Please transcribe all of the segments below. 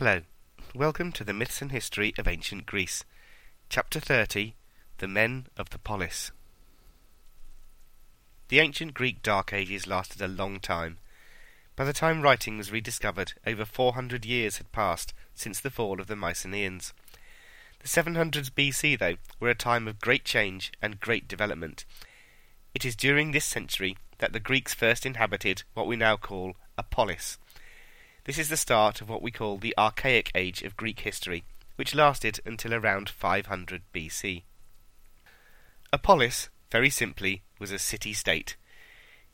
Hello. Welcome to the Myths and History of Ancient Greece. Chapter 30 The Men of the Polis. The ancient Greek Dark Ages lasted a long time. By the time writing was rediscovered, over 400 years had passed since the fall of the Mycenaeans. The 700s BC, though, were a time of great change and great development. It is during this century that the Greeks first inhabited what we now call a polis. This is the start of what we call the Archaic Age of Greek history, which lasted until around 500 BC. A polis, very simply, was a city-state.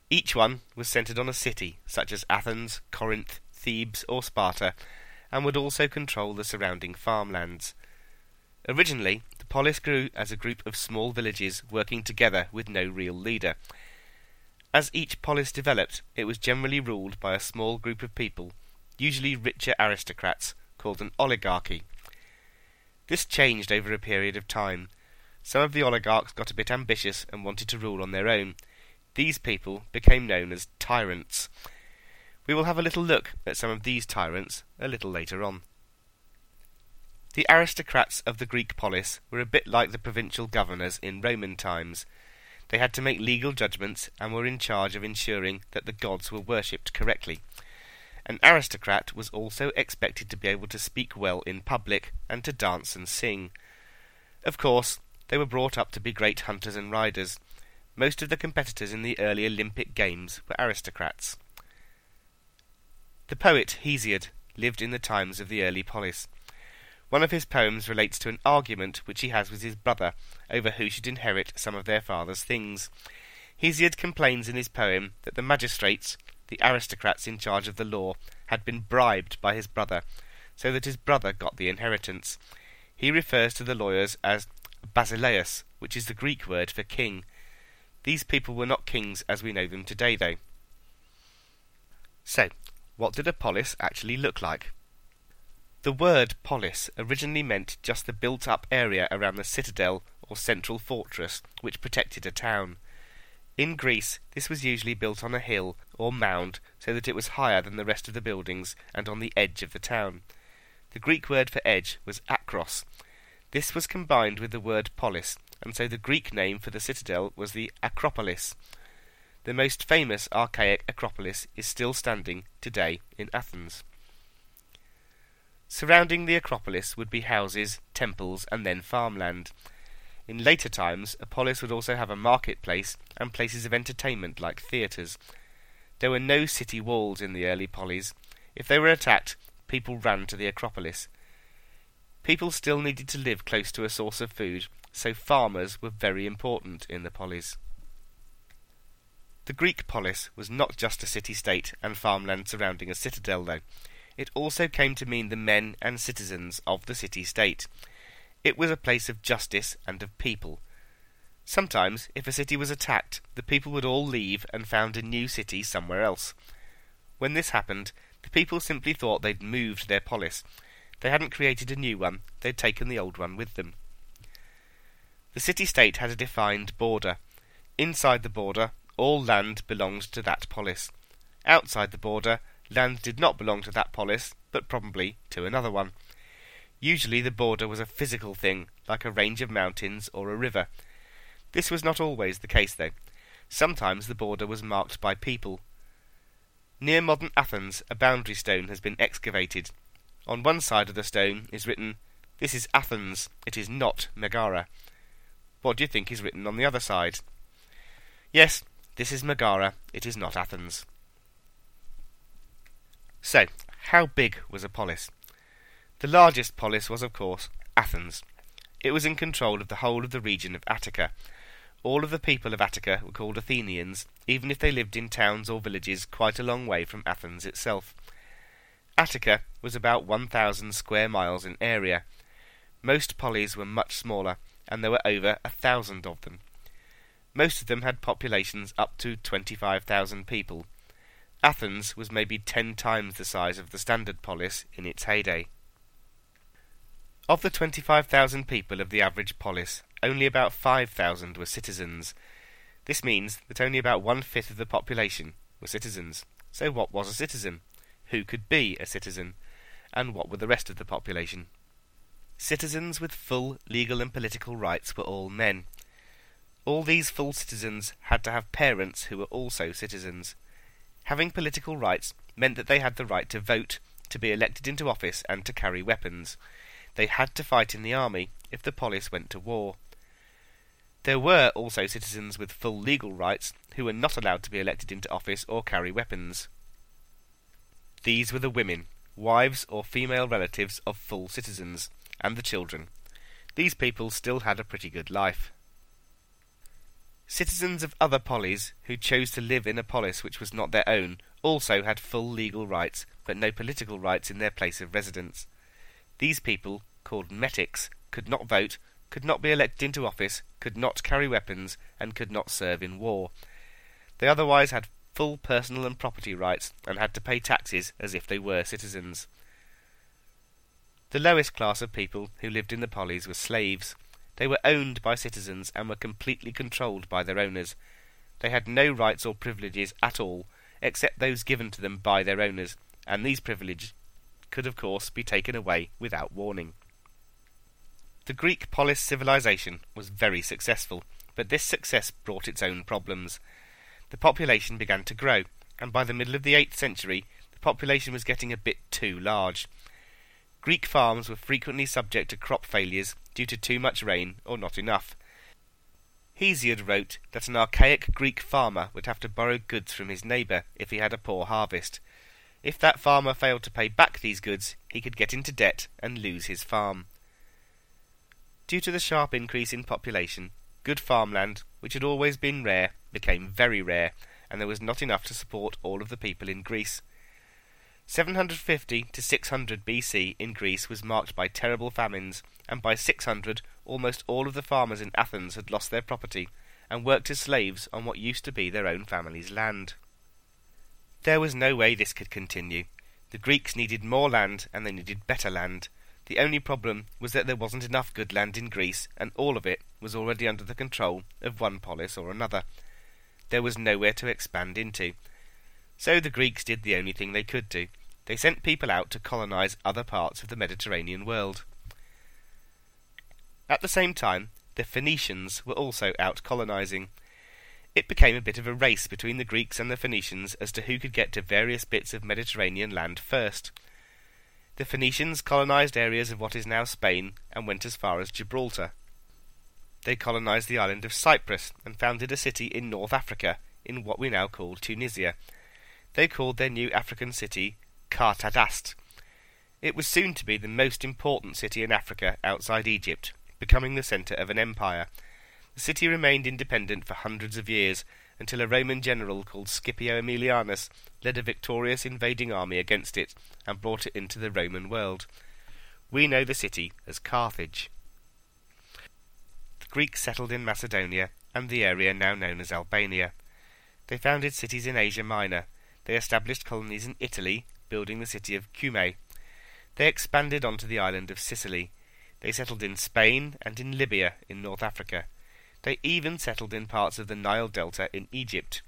Each one was centred on a city, such as Athens, Corinth, Thebes, or Sparta, and would also control the surrounding farmlands. Originally, the polis grew as a group of small villages working together with no real leader. As each polis developed, it was generally ruled by a small group of people, usually richer aristocrats, called an oligarchy. This changed over a period of time. Some of the oligarchs got a bit ambitious and wanted to rule on their own. These people became known as tyrants. We will have a little look at some of these tyrants a little later on. The aristocrats of the Greek polis were a bit like the provincial governors in Roman times. They had to make legal judgments and were in charge of ensuring that the gods were worshipped correctly. An aristocrat was also expected to be able to speak well in public and to dance and sing. Of course, they were brought up to be great hunters and riders. Most of the competitors in the early Olympic Games were aristocrats. The poet Hesiod lived in the times of the early polis. One of his poems relates to an argument which he has with his brother over who should inherit some of their father's things. Hesiod complains in his poem that the magistrates, the aristocrats in charge of the law, had been bribed by his brother, so that his brother got the inheritance. He refers to the lawyers as basileus, which is the Greek word for king. These people were not kings as we know them today, though. So, what did a polis actually look like? The word polis originally meant just the built up area around the citadel or central fortress which protected a town. In Greece, this was usually built on a hill or mound so that it was higher than the rest of the buildings and on the edge of the town. The Greek word for edge was akros. This was combined with the word polis, and so the Greek name for the citadel was the Acropolis. The most famous archaic Acropolis is still standing today in Athens. Surrounding the Acropolis would be houses, temples, and then farmland. In later times, a polis would also have a marketplace and places of entertainment like theatres. There were no city walls in the early polis. If they were attacked, people ran to the Acropolis. People still needed to live close to a source of food, so farmers were very important in the polis. The Greek polis was not just a city-state and farmland surrounding a citadel, though. It also came to mean the men and citizens of the city-state. It was a place of justice and of people. Sometimes, if a city was attacked, the people would all leave and found a new city somewhere else. When this happened, the people simply thought they'd moved their polis. They hadn't created a new one, they'd taken the old one with them. The city-state had a defined border. Inside the border, all land belonged to that polis. Outside the border, land did not belong to that polis, but probably to another one. Usually the border was a physical thing, like a range of mountains or a river. This was not always the case, though. Sometimes the border was marked by people. Near modern Athens, a boundary stone has been excavated. On one side of the stone is written, This is Athens, it is not Megara. What do you think is written on the other side? Yes, this is Megara, it is not Athens. So, how big was a polis? The largest polis was, of course, Athens. It was in control of the whole of the region of Attica. All of the people of Attica were called Athenians, even if they lived in towns or villages quite a long way from Athens itself. Attica was about 1,000 square miles in area. Most polis were much smaller, and there were over a thousand of them. Most of them had populations up to 25,000 people. Athens was maybe ten times the size of the standard polis in its heyday. Of the 25,000 people of the average polis, only about 5,000 were citizens. This means that only about one-fifth of the population were citizens. So what was a citizen? Who could be a citizen? and what were the rest of the population? Citizens with full legal and political rights were all men. All these full citizens had to have parents who were also citizens. Having political rights meant that they had the right to vote, to be elected into office, and to carry weapons. They had to fight in the army if the polis went to war. There were also citizens with full legal rights who were not allowed to be elected into office or carry weapons. These were the women, wives or female relatives of full citizens, and the children. These people still had a pretty good life. Citizens of other polis who chose to live in a polis which was not their own also had full legal rights, but no political rights in their place of residence. These people, called metics, could not vote, could not be elected into office, could not carry weapons, and could not serve in war. They otherwise had full personal and property rights, and had to pay taxes as if they were citizens. The lowest class of people who lived in the polis were slaves. They were owned by citizens and were completely controlled by their owners. They had no rights or privileges at all, except those given to them by their owners, and these privileges could of course be taken away without warning. The Greek polis civilization was very successful, but this success brought its own problems. The population began to grow, and by the middle of the 8th century, the population was getting a bit too large. Greek farms were frequently subject to crop failures due to too much rain or not enough. Hesiod wrote that an archaic Greek farmer would have to borrow goods from his neighbour if he had a poor harvest. If that farmer failed to pay back these goods, he could get into debt and lose his farm. Due to the sharp increase in population, good farmland, which had always been rare, became very rare, and there was not enough to support all of the people in Greece. 750 to 600 BC in Greece was marked by terrible famines, and by 600 almost all of the farmers in Athens had lost their property and worked as slaves on what used to be their own family's land. There was no way this could continue. The Greeks needed more land and they needed better land, the only problem was that there wasn't enough good land in Greece, and all of it was already under the control of one polis or another. There was nowhere to expand into. So the Greeks did the only thing they could do. They sent people out to colonize other parts of the Mediterranean world. At the same time, the Phoenicians were also out colonizing. It became a bit of a race between the Greeks and the Phoenicians as to who could get to various bits of Mediterranean land first. The Phoenicians colonized areas of what is now Spain and went as far as Gibraltar. They colonized the island of Cyprus and founded a city in North Africa, in what we now call Tunisia. They called their new African city Kartadast. It was soon to be the most important city in Africa outside Egypt, becoming the centre of an empire. The city remained independent for hundreds of years, until a Roman general called Scipio Aemilianus led a victorious invading army against it and brought it into the Roman world. We know the city as Carthage. The Greeks settled in Macedonia and the area now known as Albania. They founded cities in Asia Minor. They established colonies in Italy, building the city of Cumae. They expanded onto the island of Sicily. They settled in Spain and in Libya in North Africa. They even settled in parts of the Nile Delta in Egypt.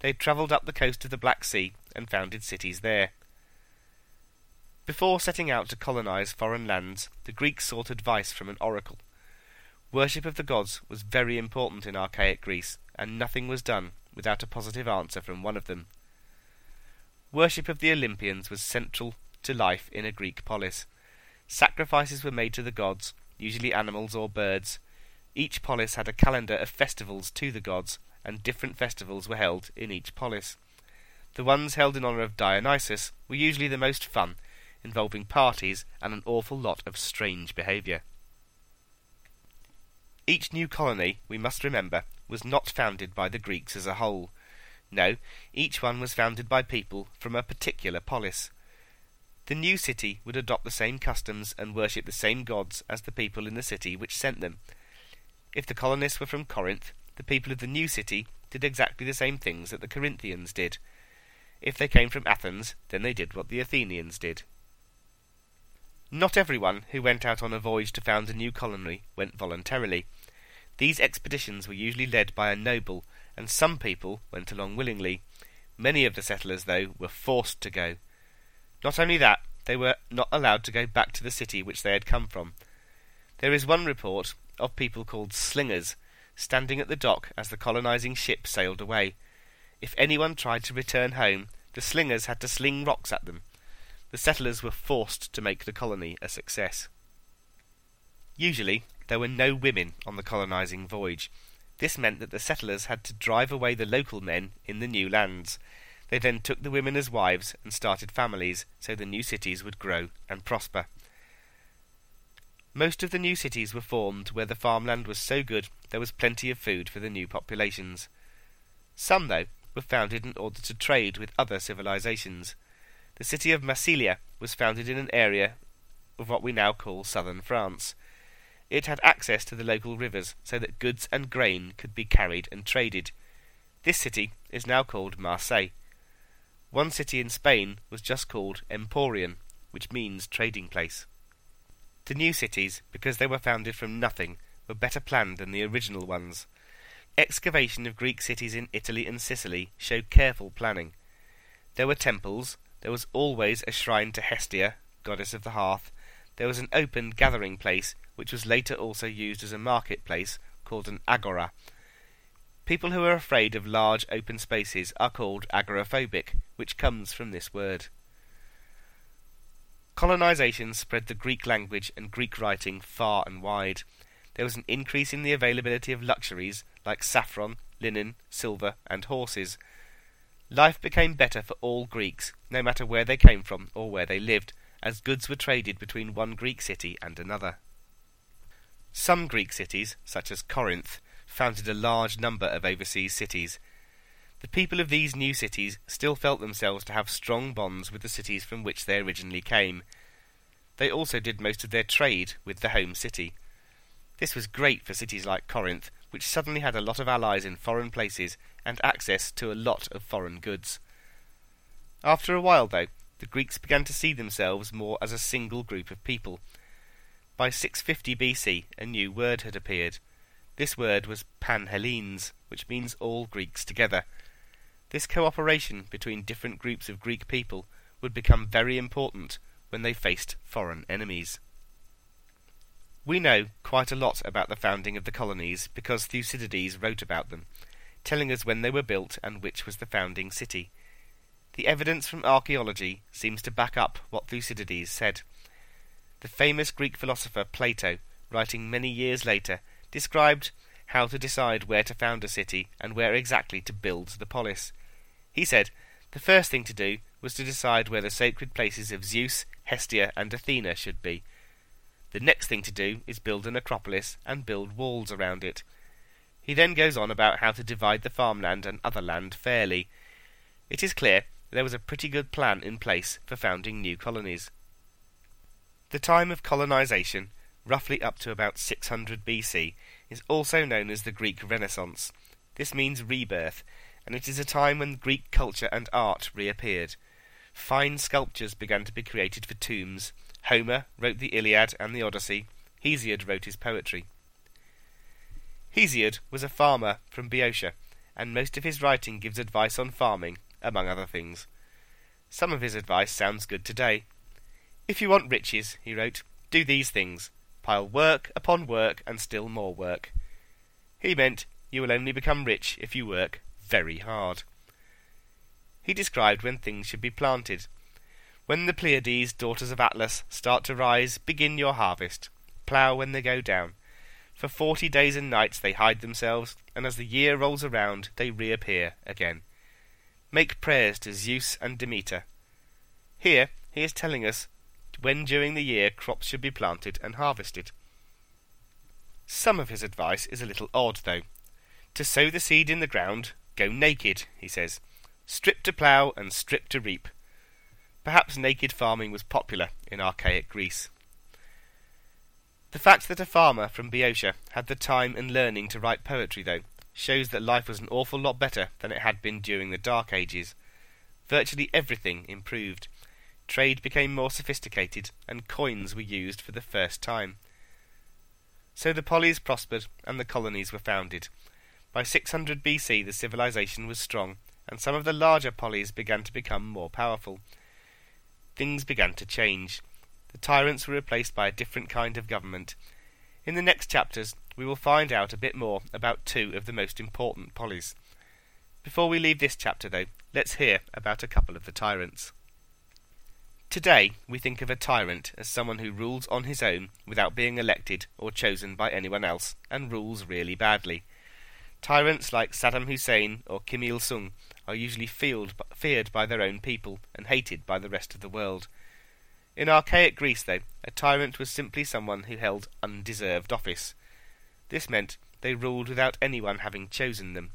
They travelled up the coast of the Black Sea and founded cities there. Before setting out to colonize foreign lands, the Greeks sought advice from an oracle. Worship of the gods was very important in archaic Greece, and nothing was done without a positive answer from one of them. Worship of the Olympians was central to life in a Greek polis. Sacrifices were made to the gods, usually animals or birds, each polis had a calendar of festivals to the gods, and different festivals were held in each polis. The ones held in honour of Dionysus were usually the most fun, involving parties and an awful lot of strange behaviour. Each new colony, we must remember, was not founded by the Greeks as a whole. No, each one was founded by people from a particular polis. The new city would adopt the same customs and worship the same gods as the people in the city which sent them, if the colonists were from Corinth, the people of the new city did exactly the same things that the Corinthians did. If they came from Athens, then they did what the Athenians did. Not everyone who went out on a voyage to found a new colony went voluntarily. These expeditions were usually led by a noble, and some people went along willingly. Many of the settlers, though, were forced to go. Not only that, they were not allowed to go back to the city which they had come from. There is one report of people called slingers standing at the dock as the colonizing ship sailed away. If anyone tried to return home, the slingers had to sling rocks at them. The settlers were forced to make the colony a success. Usually, there were no women on the colonizing voyage. This meant that the settlers had to drive away the local men in the new lands. They then took the women as wives and started families so the new cities would grow and prosper. Most of the new cities were formed where the farmland was so good there was plenty of food for the new populations. Some, though, were founded in order to trade with other civilizations. The city of Massilia was founded in an area of what we now call southern France. It had access to the local rivers so that goods and grain could be carried and traded. This city is now called Marseille. One city in Spain was just called Emporion, which means trading place. The new cities, because they were founded from nothing, were better planned than the original ones. Excavation of Greek cities in Italy and Sicily showed careful planning. There were temples, there was always a shrine to Hestia, goddess of the hearth, there was an open gathering place which was later also used as a marketplace, called an agora. People who are afraid of large open spaces are called agoraphobic, which comes from this word. Colonization spread the Greek language and Greek writing far and wide. There was an increase in the availability of luxuries like saffron, linen, silver, and horses. Life became better for all Greeks, no matter where they came from or where they lived, as goods were traded between one Greek city and another. Some Greek cities, such as Corinth, founded a large number of overseas cities. The people of these new cities still felt themselves to have strong bonds with the cities from which they originally came. They also did most of their trade with the home city. This was great for cities like Corinth, which suddenly had a lot of allies in foreign places and access to a lot of foreign goods. After a while, though, the Greeks began to see themselves more as a single group of people, by 650 BC, a new word had appeared. This word was Panhellenes, which means all Greeks together. This cooperation between different groups of Greek people would become very important when they faced foreign enemies. We know quite a lot about the founding of the colonies because Thucydides wrote about them, telling us when they were built and which was the founding city. The evidence from archaeology seems to back up what Thucydides said. The famous Greek philosopher Plato, writing many years later, described how to decide where to found a city and where exactly to build the polis. He said the first thing to do was to decide where the sacred places of Zeus, Hestia, and Athena should be. The next thing to do is build an acropolis and build walls around it. He then goes on about how to divide the farmland and other land fairly. It is clear there was a pretty good plan in place for founding new colonies. The time of colonization, roughly up to about 600 BC, is also known as the Greek Renaissance. This means rebirth, and it is a time when Greek culture and art reappeared. Fine sculptures began to be created for tombs. Homer wrote the Iliad and the Odyssey. Hesiod wrote his poetry. Hesiod was a farmer from Boeotia, and most of his writing gives advice on farming, among other things. Some of his advice sounds good today. If you want riches, he wrote, do these things. Pile work upon work and still more work. He meant you will only become rich if you work very hard. He described when things should be planted. When the Pleiades, daughters of Atlas, start to rise, begin your harvest. Plough when they go down. For forty days and nights they hide themselves, and as the year rolls around, they reappear again. Make prayers to Zeus and Demeter. Here he is telling us when during the year crops should be planted and harvested. Some of his advice is a little odd, though. To sow the seed in the ground, go naked, he says. Strip to plough and strip to reap. Perhaps naked farming was popular in archaic Greece. The fact that a farmer from Boeotia had the time and learning to write poetry, though, shows that life was an awful lot better than it had been during the Dark Ages. Virtually everything improved. Trade became more sophisticated, and coins were used for the first time. So the polis prospered, and the colonies were founded. By 600 BC the civilization was strong, and some of the larger polis began to become more powerful. things began to change. The tyrants were replaced by a different kind of government. In the next chapters, we will find out a bit more about two of the most important polis. Before we leave this chapter, though, let's hear about a couple of the tyrants. Today, we think of a tyrant as someone who rules on his own without being elected or chosen by anyone else, and rules really badly. Tyrants like Saddam Hussein or Kim Il sung are usually feared by their own people and hated by the rest of the world. In archaic Greece, though, a tyrant was simply someone who held undeserved office. This meant they ruled without anyone having chosen them.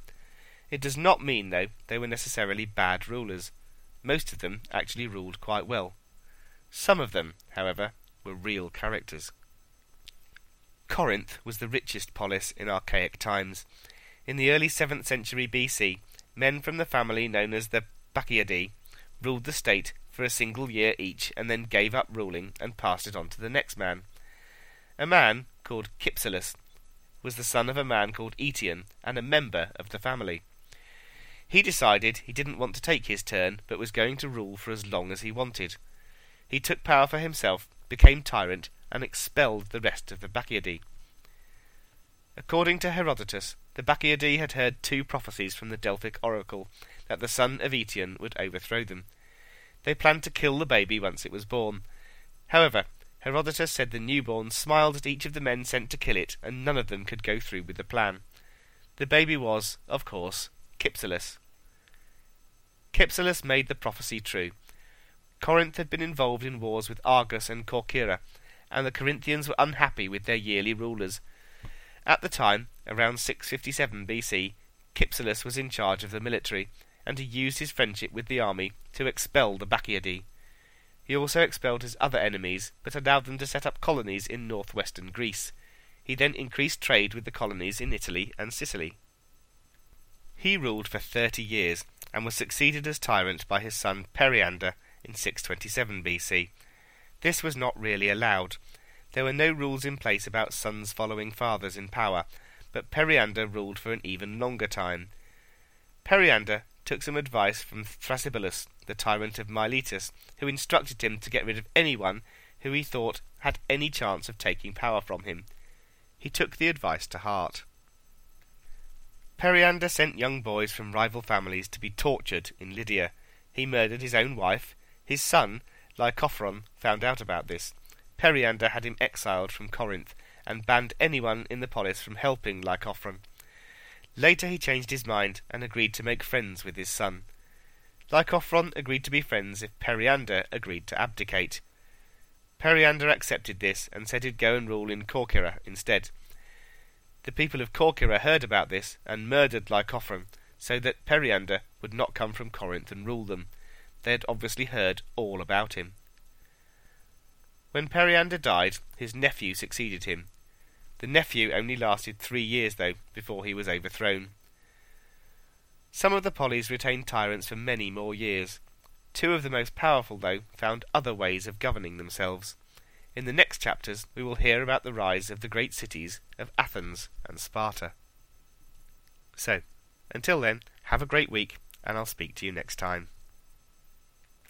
It does not mean, though, they were necessarily bad rulers. Most of them actually ruled quite well. Some of them, however, were real characters. Corinth was the richest polis in archaic times. In the early 7th century BC, men from the family known as the Bacchiadae ruled the state for a single year each and then gave up ruling and passed it on to the next man. A man called Cypselus was the son of a man called Eetion and a member of the family. He decided he didn't want to take his turn but was going to rule for as long as he wanted. He took power for himself, became tyrant, and expelled the rest of the Bacchiadae. According to Herodotus, the Bacchiadae had heard two prophecies from the Delphic oracle that the son of Eetion would overthrow them. They planned to kill the baby once it was born. However, Herodotus said the newborn smiled at each of the men sent to kill it, and none of them could go through with the plan. The baby was, of course, Cypselus. Cypselus made the prophecy true, Corinth had been involved in wars with Argos and Corcyra, and the Corinthians were unhappy with their yearly rulers. At the time, around 657 BC, Cypselus was in charge of the military, and he used his friendship with the army to expel the Bacchiadae. He also expelled his other enemies, but allowed them to set up colonies in northwestern Greece. He then increased trade with the colonies in Italy and Sicily. He ruled for thirty years, and was succeeded as tyrant by his son Periander, in 627 BC. This was not really allowed. There were no rules in place about sons following fathers in power, but Periander ruled for an even longer time. Periander took some advice from Thrasybulus, the tyrant of Miletus, who instructed him to get rid of anyone who he thought had any chance of taking power from him. He took the advice to heart. Periander sent young boys from rival families to be tortured in Lydia. He murdered his own wife, his son, Lycophron, found out about this. Periander had him exiled from Corinth, and banned anyone in the polis from helping Lycophron. Later he changed his mind, and agreed to make friends with his son. Lycophron agreed to be friends if Periander agreed to abdicate. Periander accepted this, and said he'd go and rule in Corcyra instead. The people of Corcyra heard about this, and murdered Lycophron, so that Periander would not come from Corinth and rule them. They had obviously heard all about him. When Periander died, his nephew succeeded him. The nephew only lasted three years, though, before he was overthrown. Some of the polis retained tyrants for many more years. Two of the most powerful, though, found other ways of governing themselves. In the next chapters, we will hear about the rise of the great cities of Athens and Sparta. So, until then, have a great week, and I'll speak to you next time.